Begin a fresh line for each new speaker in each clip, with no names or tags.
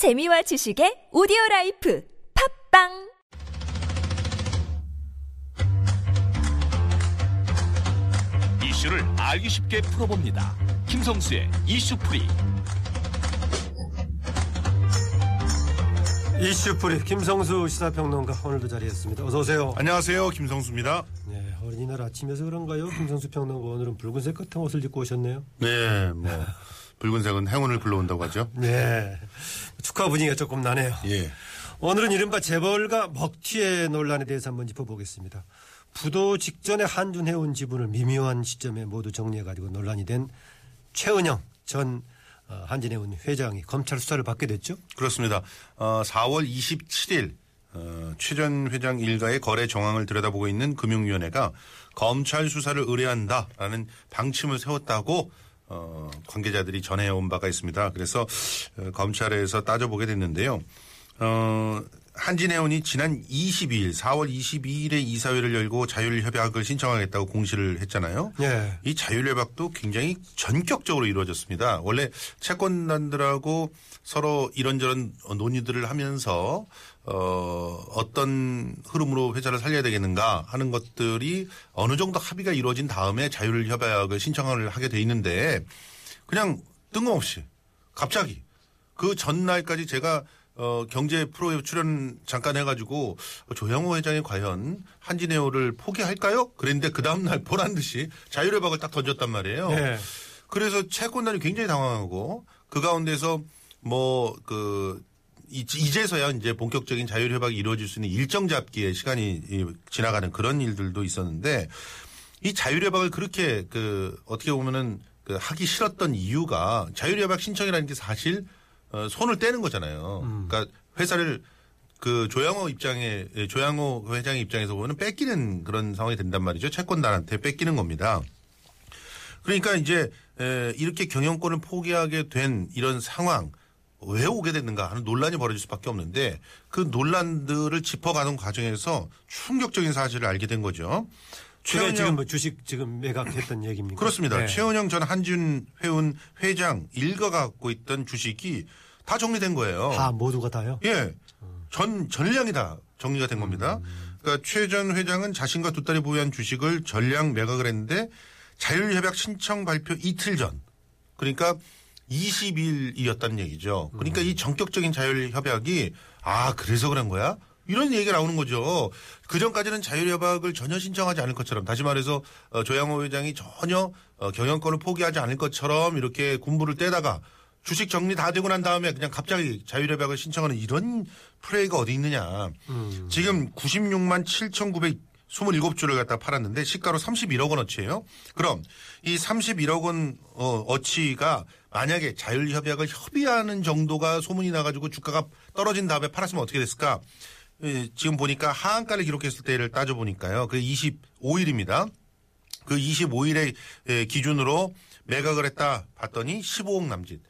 재미와 지식의 오디오 라이프 팟빵
이슈를 알기 쉽게 풀어봅니다. 김성수의 이슈풀이.
이슈풀이 김성수 시사평론가 오늘도 자리했습니다. 어서 오세요.
안녕하세요. 김성수입니다.
네, 어린이날 아침에서 그런가요? 김성수 평론가 오늘은 붉은색 같은 옷을 입고 오셨네요.
네, 뭐 붉은색은 행운을 불러온다고 하죠.
네, 축하 분위기가 조금 나네요.
예.
오늘은 이른바 재벌가 먹튀의 논란에 대해서 한번 짚어보겠습니다. 부도 직전에 한준해운 지분을 미묘한 시점에 모두 정리해가지고 논란이 된 최은영 전 어, 한진해운 회장이 검찰 수사를 받게 됐죠.
그렇습니다. 어, 4월 27일 어, 최전 회장 일가의 거래 정황을 들여다보고 있는 금융위원회가 검찰 수사를 의뢰한다라는 방침을 세웠다고 어, 관계자들이 전해온 바가 있습니다. 그래서 어, 검찰에서 따져보게 됐는데요. 어, 한진해운이 지난 22일, 4월 22일에 이사회를 열고 자율협약을 신청하겠다고 공시를 했잖아요.
예.
이 자율협약도 굉장히 전격적으로 이루어졌습니다. 원래 채권단들하고 서로 이런저런 논의들을 하면서 어 어떤 흐름으로 회사를 살려야 되겠는가 하는 것들이 어느 정도 합의가 이루어진 다음에 자율협약을 신청을 하게 돼 있는데 그냥 뜬금없이 갑자기 그 전날까지 제가 어, 경제 프로에 출연 잠깐 해가지고 조영호 회장이 과연 한진해오를 포기할까요? 그랬는데 그 다음날 보란 듯이 자율협약을 딱 던졌단 말이에요.
네.
그래서 채권단이 굉장히 당황하고 그 가운데서 뭐그 이제서야 이제 본격적인 자율 협약이 이루어질 수 있는 일정 잡기에 시간이 이 지나가는 그런 일들도 있었는데 이 자율 협약을 그렇게 그 어떻게 보면은 그 하기 싫었던 이유가 자율 협약 신청이라는 게 사실 어, 손을 떼는 거잖아요. 그러니까 회사를 그 조양호 입장에 예, 조양호 회장의 입장에서 보면 뺏기는 그런 상황이 된단 말이죠. 채권단한테 뺏기는 겁니다. 그러니까 이제 에, 이렇게 경영권을 포기하게 된 이런 상황 왜 오게 됐는가 하는 논란이 벌어질 수밖에 없는데 그 논란들을 짚어가는 과정에서 충격적인 사실을 알게 된 거죠. 최은영-
지금 뭐 주식 지금 매각했던 얘기입니까?
그렇습니다.
네.
최은영 전 한준 회운 회장 일가가 갖고 있던 주식이 다 정리된 거예요.
다 모두가 다요?
예. 전 전량이 다 정리가 된 겁니다. 그러니까 최 전 회장은 자신과 두 딸이 보유한 주식을 전량 매각을 했는데 자율협약 신청 발표 이틀 전. 그러니까 20일이었다는 얘기죠. 그러니까 이 전격적인 자율협약이 아 그래서 그런 거야? 이런 얘기가 나오는 거죠. 그 전까지는 자율협약을 전혀 신청하지 않을 것처럼 다시 말해서 어, 조양호 회장이 전혀 어, 경영권을 포기하지 않을 것처럼 이렇게 군부를 떼다가 주식 정리 다 되고 난 다음에 그냥 갑자기 자율협약을 신청하는 이런 플레이가 어디 있느냐. 지금 96만 7,927주를 갖다 팔았는데 시가로 31억 원어치예요. 그럼 이 31억 원 어, 어치가 만약에 자율협약을 협의하는 정도가 소문이 나가지고 주가가 떨어진 다음에 팔았으면 어떻게 됐을까? 예, 지금 보니까 하한가를 기록했을 때를 따져보니까요. 그 25일입니다. 그 25일에 기준으로 매각을 했다 봤더니 15억 남짓.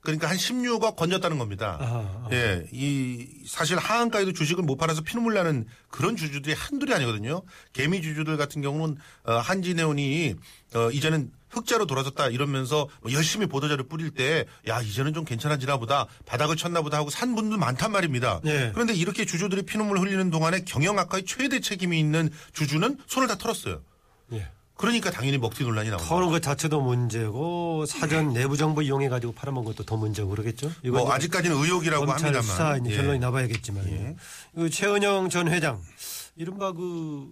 그러니까 한 16억 건졌다는 겁니다.
아하,
예, 이 사실 하한가에도 주식을 못 팔아서 피눈물 나는 그런 주주들이 한둘이 아니거든요. 개미 주주들 같은 경우는 어, 한진해운이 어, 이제는 흑자로 돌아섰다 이러면서 뭐 열심히 보도자를 뿌릴 때 야 이제는 좀 괜찮아지나 보다 바닥을 쳤나 보다 하고 산 분들 많단 말입니다.
네.
그런데 이렇게 주주들이 피눈물 흘리는 동안에 경영 악화의 최대 책임이 있는 주주는 손을 다 털었어요.
예.
그러니까 당연히 먹튀 논란이 나옵니다.
터는 것 자체도 문제고 사전 내부 정보 이용해 가지고 팔아먹은 것도 더 문제고 그러겠죠. 이건
뭐 아직까지는 의혹이라고
검찰
합니다만
수사
예.
결론이 나봐야겠지만
예.
그 최은영 전 회장 이른바 그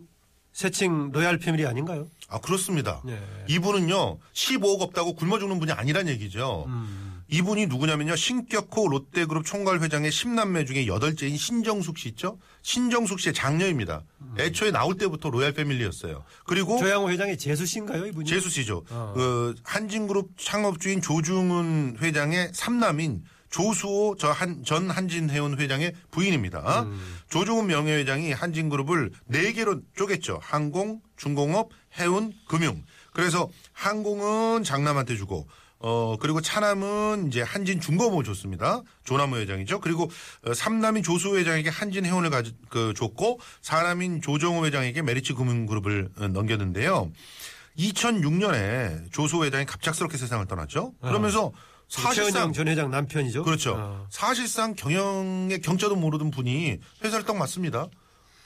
세칭 로얄 패밀리 아닌가요?
아 그렇습니다.
네.
이분은요 15억 없다고 굶어 죽는 분이 아니란 얘기죠.
음.
이분이 누구냐면요 신격호 롯데그룹 총괄 회장의 10남매 중에 여덟째인 신정숙 씨 있죠. 신정숙 씨의 장녀입니다. 애초에 나올 때부터 로얄 패밀리였어요. 그리고
조양호 회장의 제수씨인가요, 이분이?
제수씨죠.
어.
그 한진그룹 창업주인 조중훈 회장의 삼남인 조수호 저 한, 전 한진해운 회장의 부인입니다.
음.
조중은 명예회장이 한진그룹을 네 개로 쪼갰죠. 항공, 중공업, 해운, 금융. 그래서 항공은 장남한테 주고 어 그리고 차남은 이제 한진 중공업을 줬습니다. 조남우 회장이죠. 그리고 어, 삼남인 조수 회장에게 한진 해운을 가지 그 줬고 사남인 조정호 회장에게 메리츠 금융그룹을 어, 넘겼는데요. 2006년에 조수 회장이 갑작스럽게 세상을 떠났죠. 그러면서 사실상
최은영 전 회장 남편이죠.
그렇죠.
어.
사실상 경영의 경자도 모르던 분이 회사를 딱 맡습니다.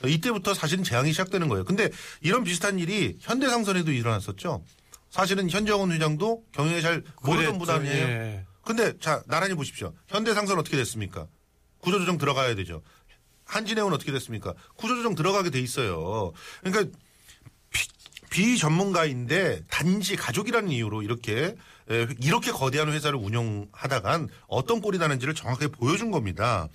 이때부터 사실은 재앙이 시작되는 거예요. 근데 이런 비슷한 일이 현대상선에도 일어났었죠. 사실은 현정원 회장도 경영에 잘 모르던 분. 아니에요.
예.
근데 자 나란히 보십시오. 현대상선 어떻게 됐습니까? 구조조정 들어가야 되죠. 한진해운 어떻게 됐습니까? 구조조정 들어가게 돼 있어요. 그러니까 비, 비전문가인데 단지 가족이라는 이유로 이렇게 에, 이렇게 거대한 회사를 운영하다간 어떤 꼴이 나는지를 정확하게 보여준 겁니다.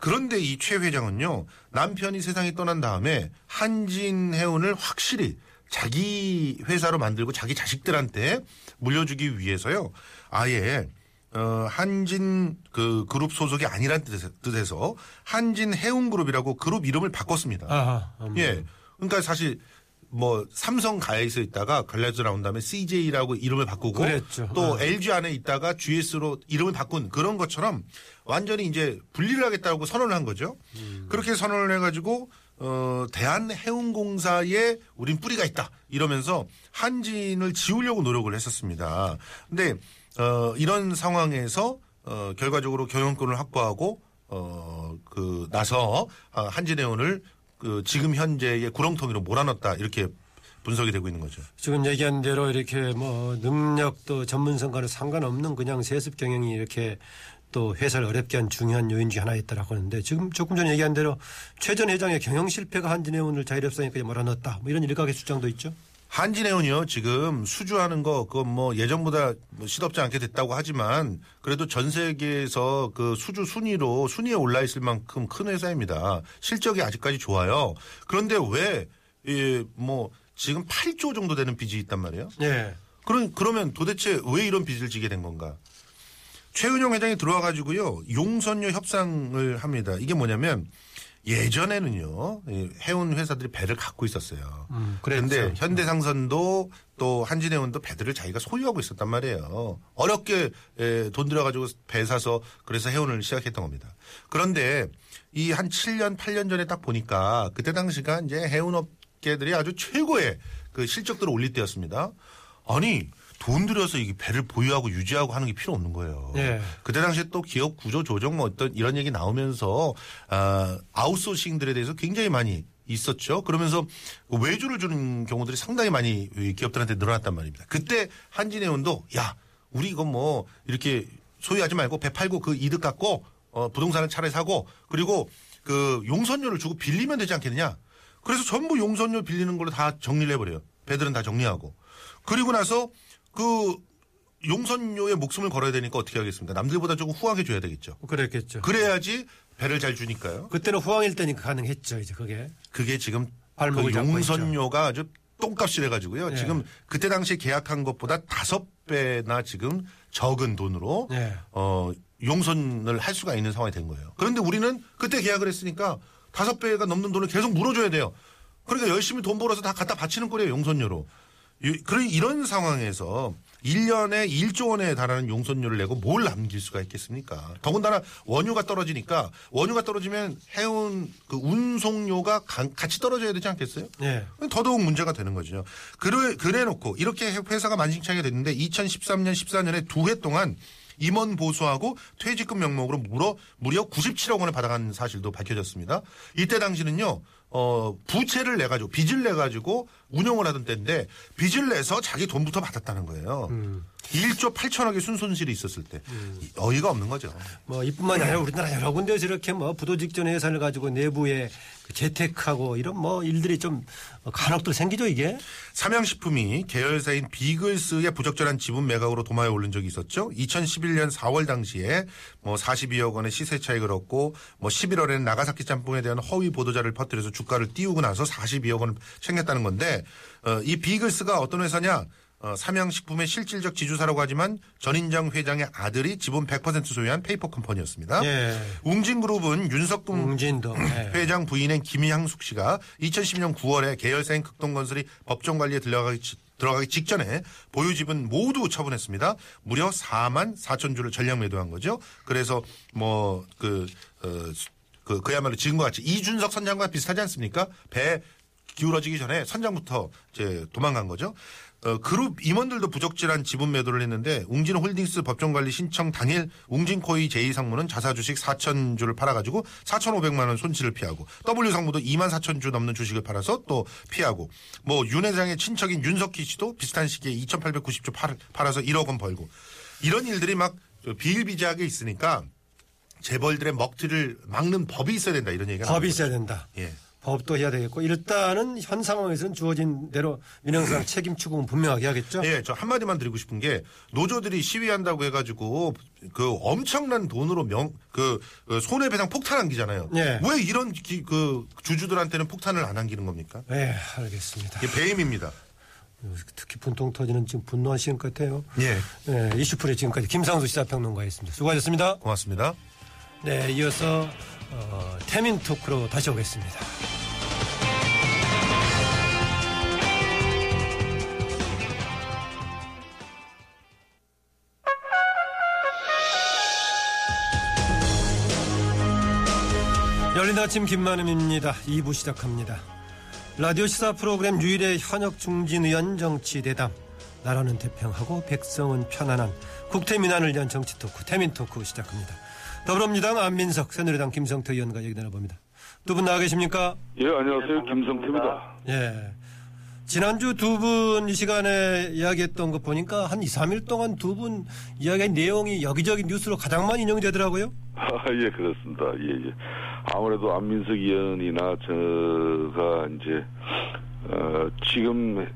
그런데 이 최 회장은요 남편이 세상에 떠난 다음에 한진해운을 확실히 자기 회사로 만들고 자기 자식들한테 물려주기 위해서요 아예 어, 한진 그 그룹 소속이 아니란 뜻에서, 한진 해운그룹이라고 그룹 이름을 바꿨습니다.
아하. 음.
예. 그러니까 사실 뭐 삼성 가에서 있다가 갈라져 나온 다음에 CJ라고 이름을 바꾸고
그랬죠.
또
어.
LG 안에 있다가 GS로 이름을 바꾼 그런 것처럼 완전히 이제 분리를 하겠다고 선언을 한 거죠. 그렇게 선언을 해가지고 어 대한해운공사에 우린 뿌리가 있다 이러면서 한진을 지우려고 노력을 했었습니다. 근데 어 이런 상황에서 어 결과적으로 경영권을 확보하고 어 그 나서 아, 한진해운을 그 지금 현재의 구렁텅이로 몰아넣었다 이렇게 분석이 되고 있는 거죠.
지금 얘기한 대로 이렇게 뭐 능력도 전문성과는 상관없는 그냥 세습 경영이 이렇게 또 회사를 어렵게 한 중요한 요인 중에 하나였다라고 하는데 지금 조금 전에 얘기한 대로 최 전 회장의 경영 실패가 한진해운을 자율협상에 몰아넣었다. 뭐 이런 일각의 주장도 있죠.
한진해운이요 지금 수주하는 거 그건 뭐 예전보다 뭐 시덥지 않게 됐다고 하지만 그래도 전 세계에서 그 수주 순위로 순위에 올라 있을 만큼 큰 회사입니다. 실적이 아직까지 좋아요. 그런데 왜뭐 지금 8조 정도 되는 빚이 있단 말이에요.
예.
그런 그러면 도대체 왜 이런 빚을 지게 된 건가? 최은용 회장이 들어와 가지고요 용선료 협상을 합니다. 이게 뭐냐면 예전에는요 이 해운 회사들이 배를 갖고 있었어요.
음,
그런데
그랬죠.
현대상선도 또 한진해운도 배들을 자기가 소유하고 있었단 말이에요. 어렵게 에, 돈 들여가지고 배 사서 그래서 해운을 시작했던 겁니다. 그런데 이 한 7년 8년 전에 딱 보니까 그때 당시가 이제 해운업계들이 아주 최고의 그 실적들을 올릴 때였습니다. 아니 돈 들여서 이 배를 보유하고 유지하고 하는 게 필요 없는 거예요.
예.
그때 당시에 또 기업 구조 조정 뭐 어떤 이런 얘기 나오면서 아, 아웃소싱들에 대해서 굉장히 많이 있었죠. 그러면서 외주를 주는 경우들이 상당히 많이 이 기업들한테 늘어났단 말입니다. 그때 한진해운도 야 우리 이거 뭐 이렇게 소유하지 말고 배 팔고 그 이득 갖고 어, 부동산을 차라리 사고 그리고 그 용선료를 주고 빌리면 되지 않겠느냐. 그래서 전부 용선료 빌리는 걸로 다 정리를 해버려요. 배들은 다 정리하고. 그리고 나서 그 용선료에 목숨을 걸어야 되니까 어떻게 하겠습니까? 남들보다 조금 후하게 줘야 되겠죠.
그랬겠죠.
그래야지 배를 잘 주니까요.
그때는 후황일 때니까 가능했죠. 이제 그게.
그게 지금
발목을
그 용선료가 아주 똥값이 돼가지고요.
예.
지금 그때 당시에 계약한 것보다 다섯 배나 지금 적은 돈으로
예.
어 용선을 할 수가 있는 상황이 된 거예요. 그런데 우리는 그때 계약을 했으니까 다섯 배가 넘는 돈을 계속 물어줘야 돼요. 그러니까 열심히 돈 벌어서 다 갖다 바치는 거예요 용선료로. 이- 그런 이런 상황에서 1년에 1조 원에 달하는 용선료를 내고 뭘 남길 수가 있겠습니까? 더군다나 원유가 떨어지니까 원유가 떨어지면 해운 그 운송료가 가- 같이 떨어져야 되지 않겠어요?
예.
더더욱 문제가 되는 거죠. 그래, 그래 놓고 이렇게 회사가 만신창이 됐는데 2013년, 14년에 두 해 동안 임원 보수하고 퇴직금 명목으로 무려, 무려 97억 원을 받아간 사실도 밝혀졌습니다. 이때 당시는요, 어, 부채를 내가지고, 빚을 내가지고 운영을 하던 때인데, 빚을 내서 자기 돈부터 받았다는 거예요. 1조 8천억의 순손실이 있었을 때. 어이가 없는 거죠.
뭐 이뿐만이 아니라 우리나라 여러 군데에서 이렇게 뭐 부도 직전 회사를 가지고 내부에 그 재테크하고 이런 뭐 일들이 좀 간혹들 생기죠 이게.
삼양식품이 계열사인 비글스의 부적절한 지분 매각으로 도마에 오른 적이 있었죠. 2011년 4월 당시에 뭐 42억 원의 시세 차익을 얻고 뭐 11월에는 나가사키 짬뽕에 대한 허위 보도자료를 퍼뜨려서 주가를 띄우고 나서 42억 원을 챙겼다는 건데 어, 이 비글스가 어떤 회사냐? 어, 삼양식품의 실질적 지주사라고 하지만 전인장 회장의 아들이 지분 100% 소유한 페이퍼 컴퍼니였습니다.
예.
웅진그룹은 윤석동
웅진도. 예.
회장 부인인 김향숙 씨가 2010년 9월에 계열사인 극동건설이 법정 관리에 들어가기, 지- 들어가기 직전에 보유집은 모두 처분했습니다. 무려 4만 4천 주를 전량 매도한 거죠. 그래서 뭐그 어, 그 그야말로 지금과 같이 이준석 선장과 비슷하지 않습니까? 배 기울어지기 전에 선장부터 이제 도망간 거죠. 어, 그룹 임원들도 부적절한 지분 매도를 했는데 웅진홀딩스 법정관리 신청 당일 웅진코이 제2상무는 자사주식 4천 주를 팔아가지고 4,500만 원 손실을 피하고 W상무도 2만 4천 주 넘는 주식을 팔아서 또 피하고 뭐 윤 회장의 친척인 윤석희 씨도 비슷한 시기에 2,890주 팔, 팔아서 1억 원 벌고 이런 일들이 막 비일비재하게 있으니까 재벌들의 먹튀를 막는 법이 있어야 된다 이런 얘기가
법이
나오고
있어야 된다.
예.
법도 해야 되겠고 일단은 현 상황에서는 주어진 대로 윤영상 책임 추궁은 분명하게 하겠죠.
예, 저 한마디만 드리고 싶은 게 노조들이 시위한다고 해가지고 그 엄청난 돈으로 명, 그, 그 손해배상 폭탄 안기잖아요.
예.
왜 이런 기- 그 주주들한테는 폭탄을 안 안기는 겁니까?
네, 알겠습니다.
이게 배임입니다.
특히 분통 터지는 지금 분노하시는 것 같아요.
예.
네, 이슈풀에 지금까지 김상수 시사평론가였습니다. 수고하셨습니다.
고맙습니다.
네, 이어서 어, 태민 토크로 다시 오겠습니다. 열린 아침 김만음입니다. 2부 시작합니다. 라디오 시사 프로그램 유일의 현역 중진 의원 정치 대담. 나라는 태평하고 백성은 편안한 국태민안을 위한 정치 토크 태민 토크 시작합니다. 더불어민주당 안민석 새누리당 김성태 의원과 얘기 나눠봅니다. 두 분 나와 계십니까?
예, 안녕하세요. 김성태입니다.
예. 지난주 두 분 이 시간에 이야기했던 거 보니까 한 2, 3일 동안 두 분 이야기한 내용이 여기저기 뉴스로 가장 많이 인용이 되더라고요.
아, 예, 그렇습니다. 예, 예. 아무래도 안민석 의원이나 저가 이제, 어, 지금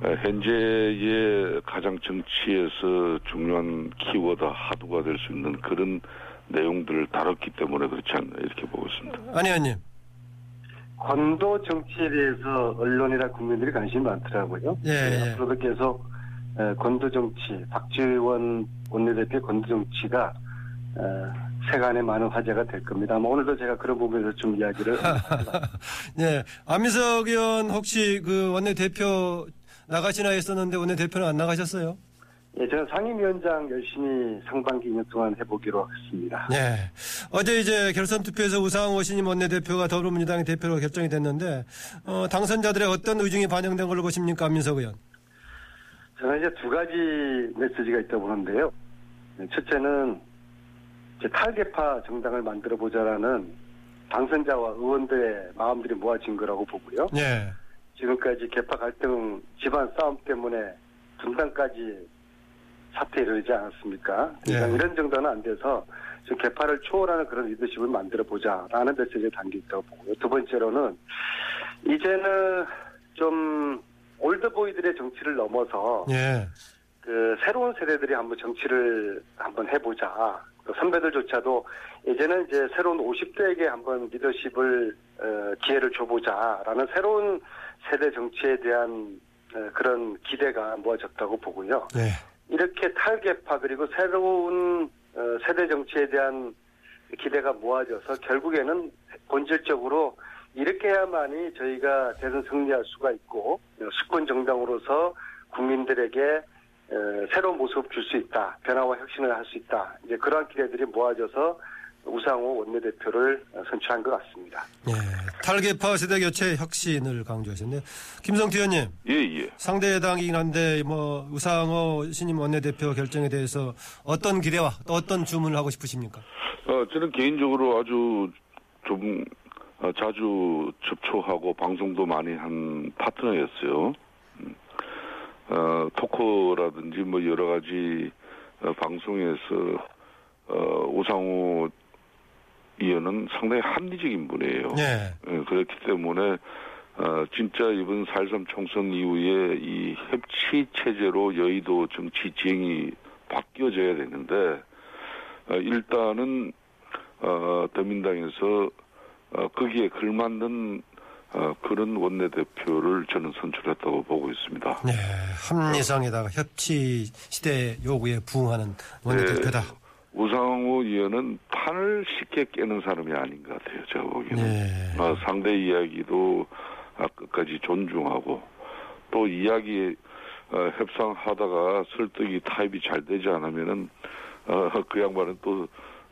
현재의 가장 정치에서 중요한 키워드 하두가 될 수 있는 그런 내용들을 다뤘기 때문에 그렇지 않나 이렇게 보고 있습니다.
아니, 의원님.
건도 정치에 대해서 언론이나 국민들이 관심이 많더라고요.
예,
네,
예.
앞으로도 계속 에, 건도 정치, 박지원 원내대표의 건도 정치가 어, 세간에 많은 화제가 될 겁니다. 아마 오늘도 제가 그런 부분에서 좀 이야기를
네. 안민석 의원 혹시 그 원내대표 나가시나 했었는데 원내대표는 안 나가셨어요?
예, 저는 상임위원장 열심히 상반기 2년 동안 해보기로 했습니다.
네. 어제 이제 결선 투표에서 우상호 신임 원내대표가 더불어민주당의 대표로 결정이 됐는데 어, 당선자들의 어떤 의중이 반영된 걸로 보십니까, 안민석 의원?
저는 이제 두 가지 메시지가 있다고 보는데요. 네, 첫째는 이제 탈계파 정당을 만들어 보자라는 당선자와 의원들의 마음들이 모아진 거라고 보고요.
네.
지금까지 개파 갈등, 집안 싸움 때문에 분단까지 사태에 이르지 않았습니까? 그러니까
예.
이런 정도는 안 돼서 지금 개파를 초월하는 그런 리더십을 만들어 보자라는 메시지가 담겨 있다고 보고요. 두 번째로는 이제는 좀 올드보이들의 정치를 넘어서
예.
그 새로운 세대들이 한번 정치를 한번 해보자. 그 선배들조차도 이제는 이제 새로운 50대에게 한번 리더십을 어, 기회를 줘보자라는 새로운 세대 정치에 대한 어, 그런 기대가 모아졌다고 보고요.
예.
이렇게 탈계파 그리고 새로운 어, 세대 정치에 대한 기대가 모아져서 결국에는 본질적으로 이렇게 해야만이 저희가 대선 승리할 수가 있고 어, 수권 정당으로서 국민들에게 어, 새로운 모습 줄 수 있다. 변화와 혁신을 할 수 있다. 이제 그러한 기대들이 모아져서 우상호 원내대표를 어, 선출한 것 같습니다.
예. 탈계파 세대 교체 혁신을 강조하셨네요. 김성태 의원님,
예, 예.
상대 당이긴 한데 뭐 우상호 신임 원내대표 결정에 대해서 어떤 기대와 또 어떤 주문을 하고 싶으십니까?
어, 저는 개인적으로 아주 좀 어, 자주 접촉하고 방송도 많이 한 파트너였어요. 음. 어, 토크라든지 뭐 여러 가지 어, 방송에서 어, 오상호 의원은 상당히 합리적인 분이에요.
예.
예, 그렇기 때문에 어, 진짜 이번 4.13 총선 이후에 이 협치 체제로 여의도 정치 지행이 바뀌어져야 되는데 어, 일단은 어, 더민당에서 어, 거기에 걸맞는 어, 그런 원내대표를 저는 선출했다고 보고 있습니다.
네, 합리성에다가 협치 시대 요구에 부응하는 원내대표다.
네, 우상호 의원은 판을 쉽게 깨는 사람이 아닌 것 같아요. 제가 보기에는.
네.
어, 상대 이야기도 아, 끝까지 존중하고 또 이야기 어, 협상하다가 설득이 타입이 잘 되지 않으면은 어, 그 양반은 또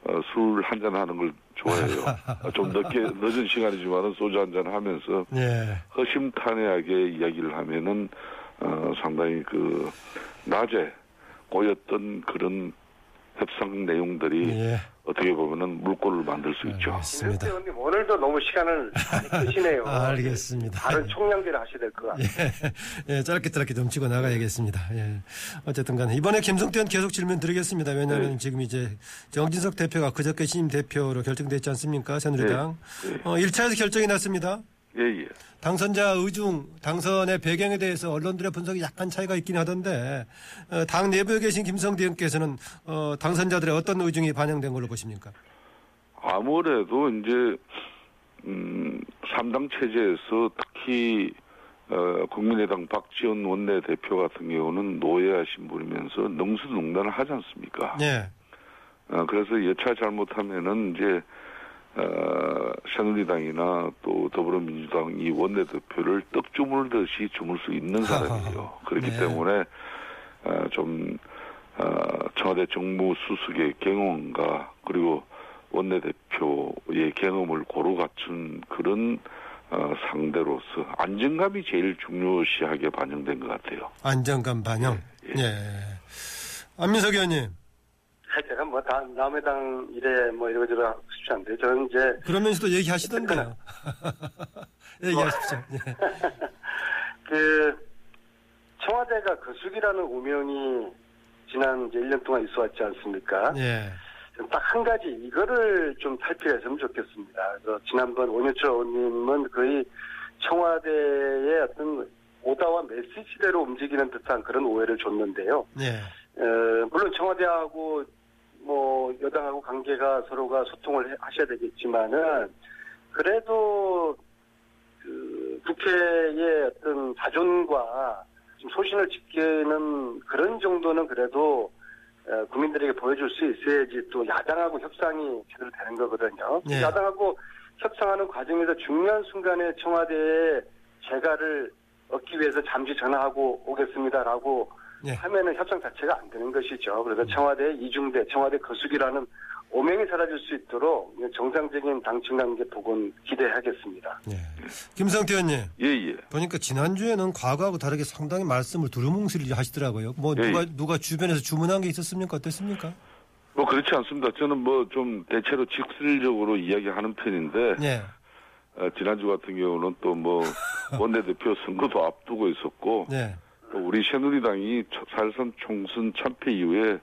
어, 술 한잔 하는 걸 좋아해요. 어, 좀 늦게 늦은 시간이지만은 소주 한잔 하면서
네.
허심탄회하게 이야기를 하면은 어, 상당히 그 낮에 고였던 그런 협상 내용들이
예.
어떻게 보면은 물꼬를 만들 수 있죠.
알겠습니다.
의원님 오늘도 너무 시간을 많이 끄시네요.
아, 알겠습니다.
다른 총량제를 하셔야 될 것 같아요.
예, 예, 짧게 짧게 좀 치고 나가야겠습니다. 예. 어쨌든 간에 이번에 김성태 의원 계속 질문 드리겠습니다. 왜냐하면
네.
지금 이제 정진석 대표가 그저께 신임 대표로 결정됐지 않습니까? 새누리당.
네.
어, 1차에서 결정이 났습니다.
예, 예.
당선자 의중, 당선의 배경에 대해서 언론들의 분석이 약간 차이가 있긴 하던데 어, 당 내부에 계신 김성태 의원께서는 어, 당선자들의 어떤 의중이 반영된 걸로 보십니까?
아무래도 이제 음, 3당 체제에서 특히 어, 국민의당 박지원 원내대표 같은 경우는 노예하신 분이면서 능수능란을 하지 않습니까?
예.
어, 그래서 여차 잘못하면은 이제 어, 새누리당이나 또 더불어민주당 이 원내대표를 떡 주물듯이 주물 수 있는 사람이에요. 그렇기
네.
때문에 어, 좀 어, 청와대 정무수석의 경험과 그리고 원내대표의 경험을 고루 갖춘 그런 어, 상대로서 안정감이 제일 중요시하게 반영된 것 같아요.
안정감 반영. 예. 안민석 의원님.
제가 뭐 다, 남의 당 일에 뭐 이러저러 하고 싶지 않은데 저는 이제
그러면서도 얘기하시던데요. 얘기하십시오. 예.
그 청와대가 거수기라는 오명이 지난 이제 1년 동안 있어 왔지 않습니까?
예.
딱한 가지 이거를 좀 탈피했으면 좋겠습니다. 그래서 지난번 원효철 의원님은 거의 청와대의 어떤 오다와 메시지대로 움직이는 듯한 그런 오해를 줬는데요.
예.
어, 물론 청와대하고 뭐 여당하고 관계가 서로가 소통을 해- 하셔야 되겠지만은 그래도 그 국회의 어떤 자존과 좀 소신을 지키는 그런 정도는 그래도 어, 국민들에게 보여줄 수 있어야지 또 야당하고 협상이 제대로 되는 거거든요.
예.
야당하고 협상하는 과정에서 중요한 순간에 청와대에 재가를 얻기 위해서 잠시 전화하고 오겠습니다라고
예.
하면은 협상 자체가 안 되는 것이죠. 그래서 청와대 이중대, 청와대 거수기라는 오명이 사라질 수 있도록 정상적인 당청 관계 복원 기대하겠습니다.
예. 김성태 의원님.
예, 예.
보니까 지난주에는 과거하고 다르게 상당히 말씀을 두루뭉술이 하시더라고요. 뭐
예,
누가
예.
누가 주변에서 주문한 게 있었습니까? 어땠습니까?
뭐 그렇지 않습니다. 저는 뭐 좀 대체로 직설적으로 이야기하는 편인데
예.
어, 지난주 같은 경우는 또 뭐 원내대표 선거도 앞두고 있었고
네.
또 우리 새누리당이 살선 총선 참패 이후에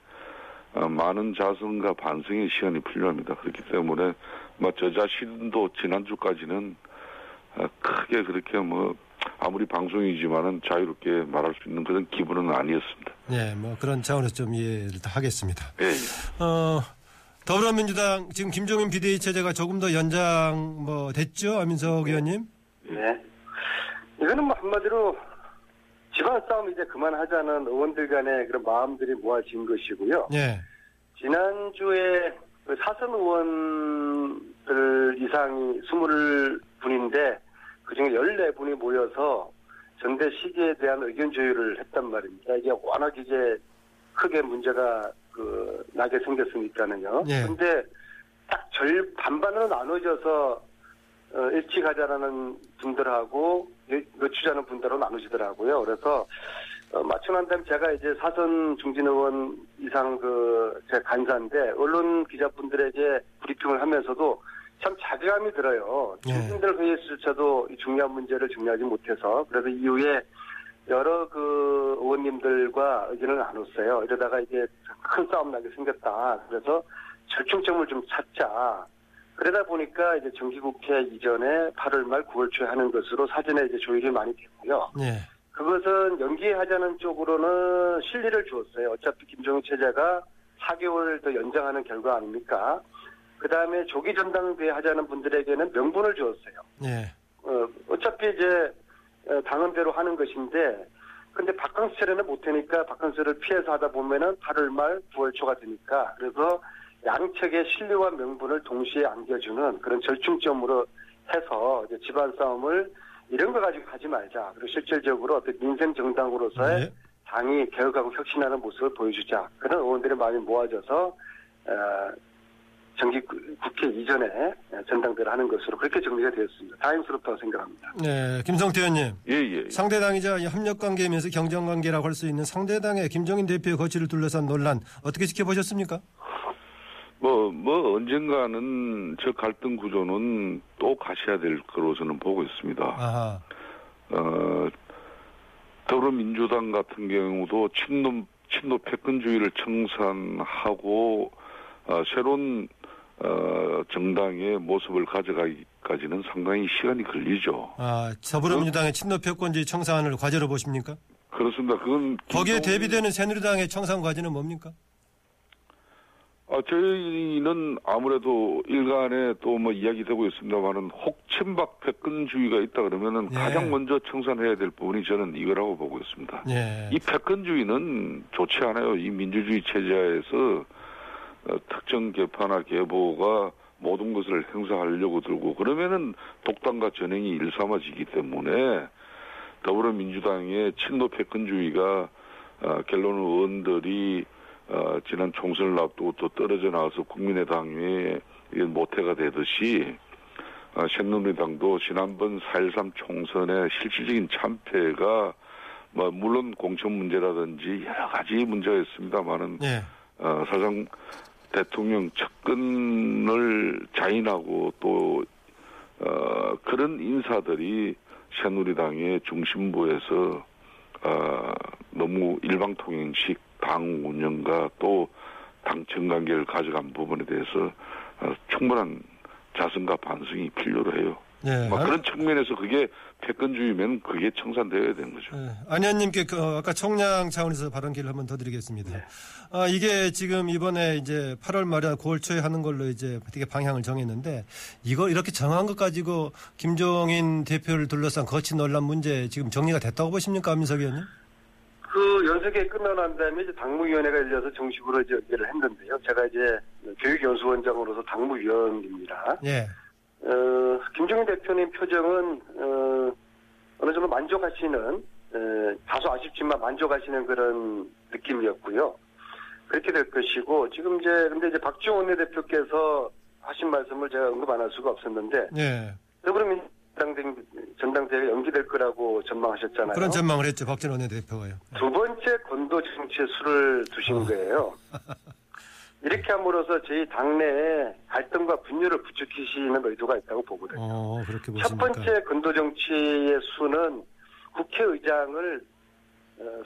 어, 많은 자성과 반성의 시간이 필요합니다. 그렇기 때문에 뭐저 자신도 지난주까지는 어, 크게 그렇게 뭐 아무리 방송이지만은 자유롭게 말할 수 있는 그런 기분은 아니었습니다.
예, 뭐 그런 차원에서 좀 이해를 다 하겠습니다.
예, 예.
어, 더불어민주당 지금 김종인 비대위 체제가 조금 더 연장 뭐 됐죠? 안민석 의원님?
네. 이거는 뭐 한마디로 집안 싸움 이제 그만하자는 의원들 간의 그런 마음들이 모아진 것이고요.
예.
지난주에 그 사선 의원들 이상이 20분인데 그중에 14분이 모여서 전대 시기에 대한 의견 조율을 했단 말입니다. 이게 워낙 이제 크게 문제가 그 나게 생겼으니까는요.
예.
근데 딱절 반반으로 나눠져서 어, 일치하자라는 분들하고 늦추자는 분들로 나누시더라고요. 그래서 어, 맞추고 난 다음에 제가 이제 사선 중진 의원 이상 그, 제 간사인데, 언론 기자분들에게 브리핑을 하면서도 참 자괴감이 들어요.
예.
중진들 회의에서도 이 중요한 문제를 정리하지 못해서, 그래서 이후에 여러 그 의원님들과 의견을 나눴어요. 이러다가 이제 큰 싸움 나게 생겼다. 그래서 절충점을 좀 찾자. 그러다 보니까 이제 정기국회 이전에 8월 말 9월 초에 하는 것으로 사전에 이제 조율이 많이 됐고요.
예.
그것은 연기하자는 쪽으로는 실리를 주었어요. 어차피 김정은 체제가 4개월 더 연장하는 결과 아닙니까? 그 다음에 조기 전당대회 하자는 분들에게는 명분을 주었어요.
예.
어, 어차피 이제 어, 당헌대로 하는 것인데, 근데 바캉스 차례는 못하니까 바캉스를 피해서 하다 보면은 8월 말 9월 초가 되니까 그래서 양측의 신뢰와 명분을 동시에 안겨주는 그런 절충점으로 해서 이제 집안 싸움을 이런 거 가지고 하지 말자. 그리고 실질적으로 어떤 민생 정당으로서의
예.
당이 개혁하고 혁신하는 모습을 보여주자. 그런 의원들의 마음이 모아져서 어, 정기 구- 국회 이전에 전당대를 하는 것으로 그렇게 정리가 되었습니다. 다행스럽다고 생각합니다.
네, 김성태 의원님.
예, 예.
상대당이자 이 협력관계면서 경쟁관계라고 할 수 있는 상대당의 김종인 대표의 거취를 둘러싼 논란 어떻게 지켜보셨습니까?
뭐, 뭐, 언젠가는 저 갈등 구조는 또 가셔야 될 거로 저는 보고 있습니다.
아하.
어, 더불어민주당 같은 경우도 친노, 친노 패권주의를 청산하고, 어, 새로운, 어, 정당의 모습을 가져가기까지는 상당히 시간이 걸리죠.
아, 더불어민주당의 친노표권주의 청산을 과제로 보십니까?
그렇습니다. 그건.
거기에 대비되는 새누리당의 청산 과제는 뭡니까?
아, 저희는 아무래도 일간에 또 뭐 이야기되고 있습니다만은 혹친박 패권주의가 있다 그러면은
예.
가장 먼저 청산해야 될 부분이 저는 이거라고 보고 있습니다.
예.
이 패권주의는 좋지 않아요. 이 민주주의 체제에서 어, 특정 개파나 계보가 모든 것을 행사하려고 들고 그러면은 독단과 전행이 일삼아지기 때문에 더불어민주당의 친노 패권주의가 어, 결론 의원들이 어, 지난 총선을 앞두고 또 떨어져 나와서 국민의당에 이게 모태가 되듯이 어, 새누리당도 지난번 4.13 총선의 실질적인 참패가 뭐 물론 공천 문제라든지 여러 가지 문제가 있습니다만은
예.
어, 사실상 대통령 접근을 자인하고 또 어, 그런 인사들이 새누리당의 중심부에서 어, 너무 일방통행식 당 운영과 또 당청 관계를 가져간 부분에 대해서 어, 충분한 자성과 반성이 필요로 해요.
예.
뭐
아,
그런 측면에서 그게 패권주의면 그게 청산되어야 되는 거죠.
예. 안 의원님께 그, 어, 아까 총량 차원에서 발언 기회를 한번 더 드리겠습니다. 아, 이게 지금 이번에 이제 8월 말에 9월 초에 하는 걸로 이제 어떻게 방향을 정했는데 이거 이렇게 정한 것 가지고 김종인 대표를 둘러싼 거치 논란 문제 지금 정리가 됐다고 보십니까, 민석 의원님?
그 연석회 끝나고 난 다음에 이제 당무위원회가 열려서 정식으로 이제 연결을 했는데요. 제가 이제 교육연수원장으로서 당무위원입니다.
예.
어, 김종인 대표님 표정은 어, 어느 정도 만족하시는 에, 다소 아쉽지만 만족하시는 그런 느낌이었고요. 그렇게 될 것이고 지금 이제 근데 이제 박지원 원내대표께서 하신 말씀을 제가 언급 안 할 수가 없었는데
예.
더불어민주당 등- 전당대회가 연기될 거라고 전망하셨잖아요.
그런 전망을 했죠, 박진 원내대표가요.
두 번째 건도 정치에 술을 두신 거예요. 이렇게 함으로써 저희 당내에 갈등과 분열을 부추기시는 의도가 있다고 보거든요.
어, 그렇게
첫
보십니까?
번째 건도 정치의 수는 국회의장을 어,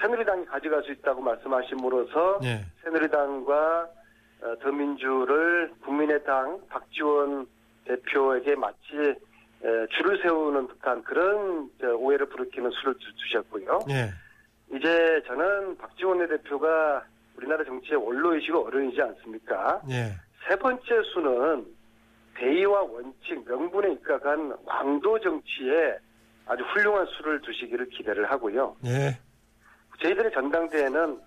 새누리당이 가져갈 수 있다고 말씀하심으로써
예.
새누리당과 어, 더민주를 국민의당 박지원 대표에게 마치 에, 줄을 세우는 듯한 그런 저, 오해를 부르키는 수를 두- 두셨고요.
예.
이제 저는 박지원 대표가 우리나라 정치의 원로이시고 어른이지 않습니까?
예.
세 번째 수는 대의와 원칙, 명분에 입각한 왕도 정치에 아주 훌륭한 수를 두시기를 기대를 하고요.
예.
저희들의 전당대회는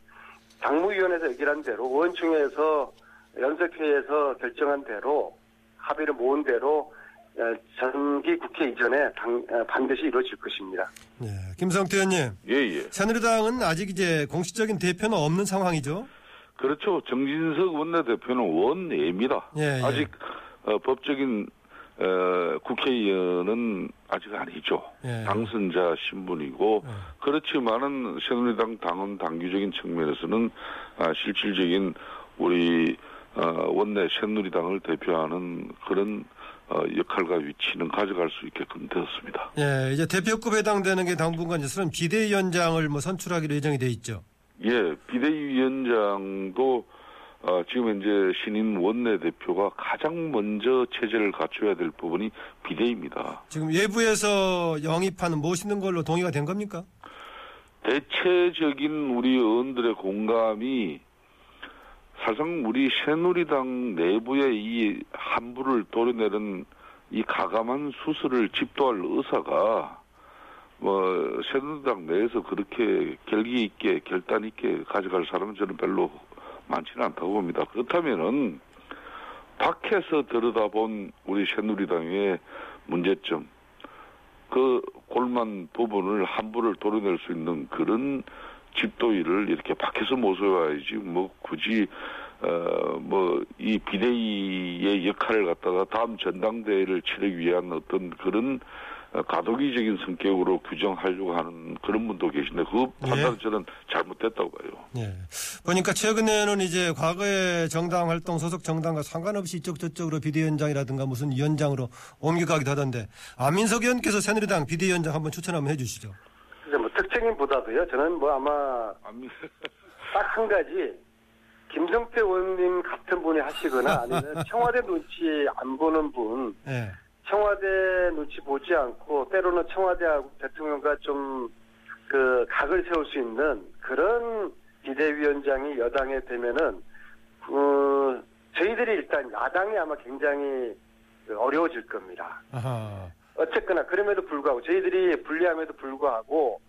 당무위원회에서 얘기한 대로 의원총회에서 연석회에서 결정한 대로 합의를 모은 대로 어, 전기 국회 이전에 당- 어, 반드시 이루어질 것입니다.
예. 김성태 의원님.
예, 예.
새누리당은 아직 이제 공식적인 대표는 없는 상황이죠.
그렇죠. 정진석 원내대표는 원내입니다.
예, 예.
아직 어, 법적인 어, 국회의원은 아직 아니죠.
예.
당선자 신분이고
예.
그렇지만은 새누리당 당원 당규적인 측면에서는 아, 실질적인 우리 어, 원내 새누리당을 대표하는 그런 어, 역할과 위치는 가져갈 수 있게끔 되었습니다.
예, 이제 대표급 해당되는 게 당분간 이제 비대위원장을 뭐 선출하기로 예정이 돼 있죠.
예, 비대위원장도 어, 지금 현재 신인 원내대표가 가장 먼저 체제를 갖춰야 될 부분이 비대입니다.
지금 외부에서 영입하는 모시는 걸로 동의가 된 겁니까?
대체적인 우리 의원들의 공감이 사실상 우리 새누리당 내부의 이 한부를 도려내는 이 가감한 수술을 집도할 의사가 뭐 새누리당 내에서 그렇게 결기 있게 결단 있게 가져갈 사람은 저는 별로 많지는 않다고 봅니다. 그렇다면은 밖에서 들여다본 우리 새누리당의 문제점 그 골만 부분을 함부를 도려낼 수 있는 그런 집도 일을 이렇게 밖에서 모셔와야지 뭐 굳이 어, 뭐, 이 비대위의 역할을 갖다가 다음 전당대회를 치르기 위한 어떤 그런 어, 가도기적인 성격으로 규정하려고 하는 그런 분도 계신데 그 판단은 저는 잘못됐다고 봐요.
예. 보니까 최근에는 이제 과거의 정당 활동 소속 정당과 상관없이 이쪽 저쪽으로 비대위원장이라든가 무슨 위원장으로 옮겨가기도 하던데 안민석 의원께서 새누리당 비대위원장 한번 추천 한번 해주시죠.
특징보다도요. 저는 뭐 아마 딱 한 가지 김성태 의원님 같은 분이 하시거나 아니면 청와대 눈치 안 보는 분,
예.
청와대 눈치 보지 않고 때로는 청와대하고 대통령과 좀 그 각을 세울 수 있는 그런 비대위원장이 여당에 되면은 어, 저희들이 일단 야당이 아마 굉장히 어려워질 겁니다.
아하.
어쨌거나 그럼에도 불구하고 저희들이 불리함에도 불구하고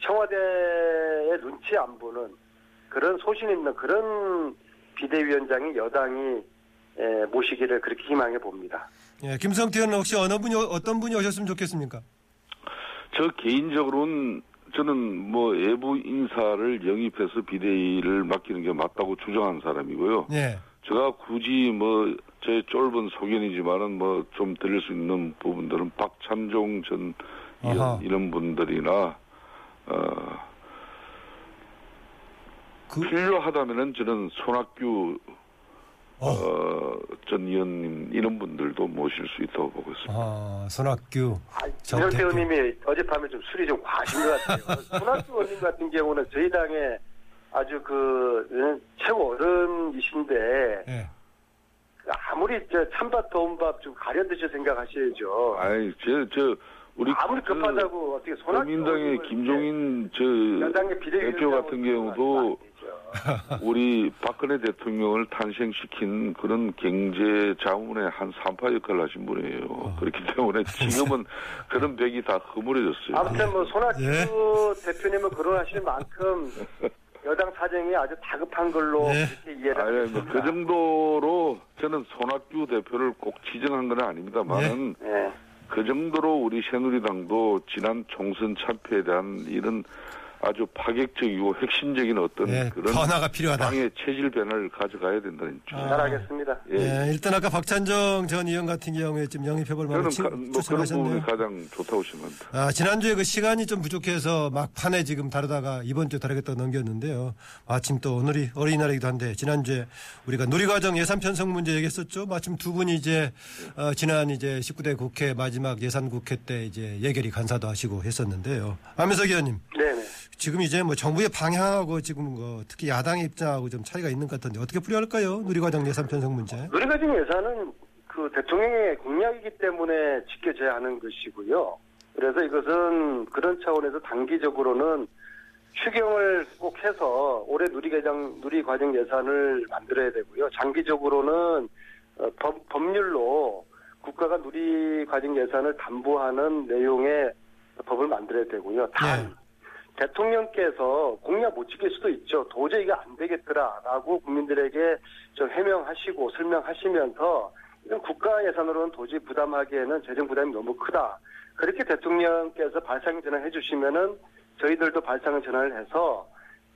청와대의 눈치 안 보는 그런 소신 있는 그런 비대위원장이 여당이 에, 모시기를 그렇게 희망해 봅니다.
예. 김성태 의원은 혹시 어느 분이 어떤 분이 오셨으면 좋겠습니까?
저 개인적으로는 저는 뭐 외부 인사를 영입해서 비대위를 맡기는 게 맞다고 주장한 사람이고요.
예.
제가 굳이 뭐제 쫄은 소견이지만은 뭐 좀 들릴 수 있는 부분들은 박찬종 전. 이런, 이런 분들이나 어
그
필요하다면은 저는 손학규
어.
어, 전 의원님 이런 분들도 모실 수 있다고 보고 있습니다.
아, 손학규. 정
김현태
대표.
의원님이 어젯밤에 좀 술이 좀 과하신 것 같아요. 손학규 의원님 같은 경우는 저희 당의 아주 그 어, 최고 어른이신데
예.
아무리 저 찬밥 더운 밥 좀 가려 드셔 생각하셔야죠.
아이 저저 우리
아무리
그
급하다고 어떻게 손학규
국민당의 김종인 저 대표 같은 경우도. 우리 박근혜 대통령을 탄생시킨 그런 경제 자문의 한 산파 역할을 하신 분이에요.
어.
그렇기 때문에 지금은 그런 벽이 다 허물어졌어요.
아무튼 뭐 손학규
예.
대표님은 거론하시는 만큼 여당 사정이 아주 다급한 걸로
예.
이렇게 이해를
아니,
하겠습니다.
뭐그 정도로 저는 손학규 대표를 꼭 지정한 건 아닙니다만
예.
그 정도로 우리 새누리당도 지난 총선 참패에 대한 이런 아주 파격적이고 핵심적인 어떤
예.
그런
변화가 필요하다.
당의 체질 변화를 가져가야 된다는 점.
아.
잘하겠습니다.
예.
예, 일단 아까 박찬정 전 의원 같은 경우에 지금 영입해볼 만한
저는 뭐 그런
추천하셨네요.
부분이 가장 좋다고 생각합니다.
아, 지난주에 그 시간이 좀 부족해서 막판에 지금 다루다가 이번 주에 다루겠다고 넘겼는데요. 마침 또 오늘이 어린이날이기도 한데 지난주에 우리가 누리과정 예산 편성 문제 얘기했었죠. 마침 두 분이 이제 어, 지난 이제 19대 국회 마지막 예산 국회 때 이제 예결위 간사도 하시고 했었는데요. 안민석 의원님.
네네.
지금 이제 뭐 정부의 방향하고 지금 뭐 특히 야당의 입장하고 좀 차이가 있는 것 같은데 어떻게 풀이할까요? 누리과정 예산 편성 문제.
누리과정 예산은 그 대통령의 공약이기 때문에 지켜져야 하는 것이고요. 그래서 이것은 그런 차원에서 단기적으로는 추경을 꼭 해서 올해 누리과정 누리과정 예산을 만들어야 되고요. 장기적으로는 어, 법, 법률로 국가가 누리과정 예산을 담보하는 내용의 법을 만들어야 되고요. 단
네.
대통령께서 공약 못 지킬 수도 있죠. 도저히 이게 안 되겠더라라고 국민들에게 좀 해명하시고 설명하시면서 이건 국가 예산으로는 도저히 부담하기에는 재정 부담이 너무 크다. 그렇게 대통령께서 발상 전환해 주시면은 저희들도 발상 전환을 해서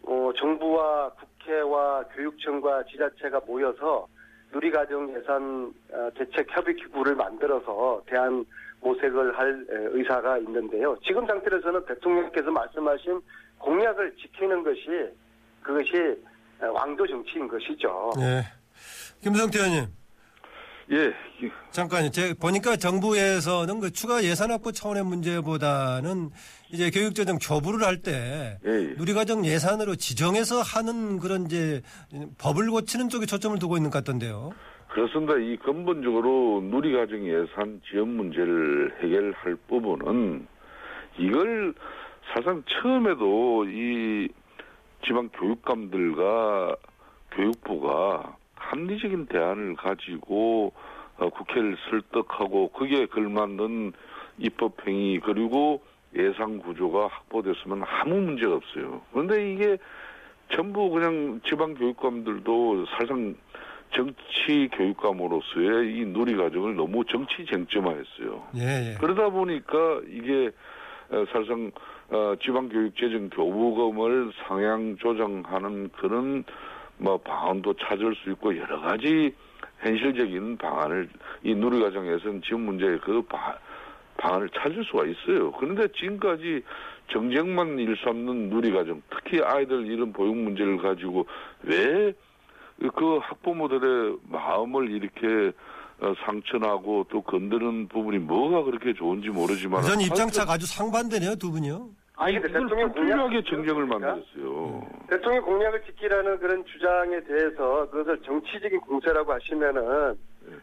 어, 정부와 국회와 교육청과 지자체가 모여서 누리가정 예산 어, 대책 협의 기구를 만들어서 대안 모색을 할 에, 의사가 있는데요. 지금 상태에서는 대통령께서 말씀하신 공약을 지키는 것이 그것이 에, 왕도 정치인 것이죠.
예. 김성태 의원님.
예,
잠깐요. 제 보니까 정부에서는 그 추가 예산 확보 차원의 문제보다는 이제 교육재정 교부를 할때
예, 예.
누리과정 예산으로 지정해서 하는 그런 이제 법을 고치는 쪽에 초점을 두고 있는 것 같던데요.
그렇습니다. 이 근본적으로 누리과정 예산 지원 문제를 해결할 부분은 이걸 사실상 처음에도 이 지방 교육감들과 교육부가 합리적인 대안을 가지고 어, 국회를 설득하고 그게 걸맞는 입법행위 그리고 예산 구조가 확보됐으면 아무 문제가 없어요. 그런데 이게 전부 그냥 지방 교육감들도 사실상 정치 교육감으로서의 이 누리 과정을 너무 정치 쟁점화했어요.
예, 예.
그러다 보니까 이게 어, 사실상 어, 지방교육재정 교부금을 상향 조정하는 그런 뭐 방안도 찾을 수 있고 여러 가지 현실적인 방안을 이 누리 과정에서는 지원 문제의 그 바- 방안을 찾을 수가 있어요. 그런데 지금까지 정쟁만 일삼는 누리 과정, 특히 아이들 이런 보육 문제를 가지고 왜 그 학부모들의 마음을 이렇게 어, 상처나고 또 건드는 부분이 뭐가 그렇게 좋은지 모르지만
전 입장차가 아주 상반되네요, 두 분이요.
아니
근데 대통령 공약
정쟁을? 만들었어요.
대통령 공약을 지키라는 그런 주장에 대해서 그것을 정치적인 공세라고 하시면은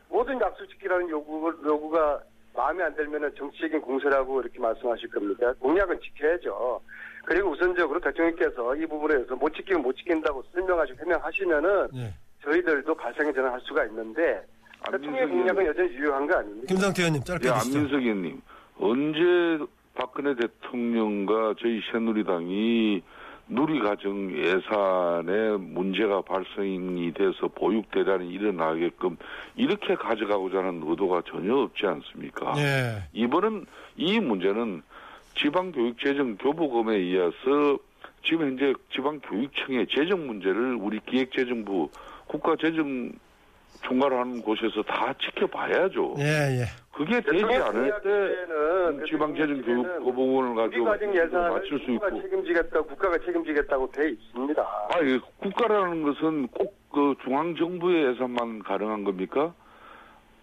모든 약속 지키라는 요구, 요구가 마음에 안 들면은 정치적인 공세라고 이렇게 말씀하실 겁니까? 공약은 지켜야죠. 그리고 우선적으로 대통령께서 이 부분에 대해서 못 지키면 못 지킨다고 설명하시고 해명하시면은
예.
저희들도 발상의 전환 할 수가 있는데 대통령 공약은 여전히 유효한 거 아닙니까?
김성태 의원님 짧게
예,
해주시죠.
안민석 의원님 언제 박근혜 대통령과 저희 새누리당이 누리가정 예산에 문제가 발생이 돼서 보육 대란이 일어나게끔 이렇게 가져가고자 하는 의도가 전혀 없지 않습니까?
예.
이번은 이 문제는 지방교육재정 교부금에 의해서 지금 현재 지방교육청의 재정 문제를 우리 기획재정부 국가재정 총괄하는 곳에서 다 지켜봐야죠.
예, 예.
그게 되지 않을 때
때는
지방재정
대통령
교육 그 부분을
우리
가지고
예산을
맞출 수
국가가
있고.
책임지겠다, 국가가 책임지겠다고 돼 있습니다.
아니 국가라는 것은 꼭 그 중앙 정부의 예산만 가능한 겁니까?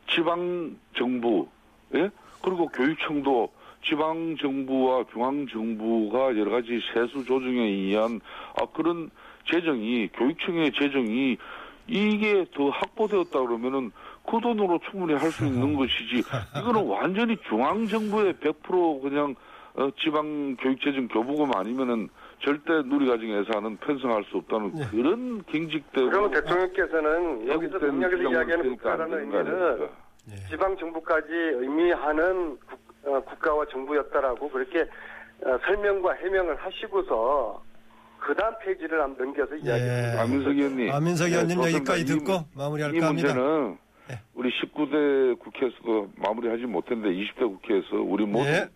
지방 정부, 예? 그리고 교육청도 지방 정부와 중앙 정부가 여러 가지 세수 조정에 의한 아 그런 재정이 교육청의 재정이 이게 더 확보되었다 그러면은 그 돈으로 충분히 할 수 있는 것이지. 이거는 완전히 중앙 정부의 100% 그냥 어, 지방 교육재정 교부금 아니면은 절대 누리가정 예산은 편성할 수 없다는 그런 경직되고
그러면 대통령께서는 여기서
주장을
이야기하는 국가라는 의미는
아닙니까?
지방 정부까지 의미하는 국, 어, 국가와 정부였다라고 그렇게 어, 설명과 해명을 하시고서 그 다음 페이지를 한번 넘겨서
예.
이야기합니다.
안민석 의원님.
안민석
네,
의원님
좋습니다.
여기까지
이
듣고
문- 이
마무리할까 합니다.
문제는
네.
우리 19대 국회에서 그 마무리하지 못했는데 20대 국회에서 우리 모두
예.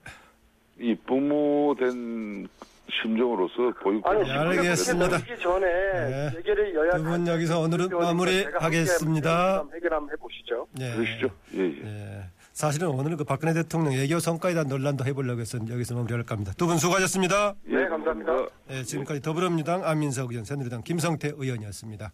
이 부모된 심정으로서 보육
아니,
네, 알겠습니다.
기 전에
네.
해결의 여야
두분 여기서 오늘은 마무리하겠습니다.
해결 한번 해보시죠.
예.
그러시죠. 예, 예.
예. 사실은 오늘은 그 박근혜 대통령 애교 성과에 대한 논란도 해보려고 해서 여기서 마무리할까 합니다. 두 분 수고하셨습니다.
네, 감사합니다.
예, 지금까지 더불어민주당 안민석 의원, 새누리당 김성태 의원이었습니다.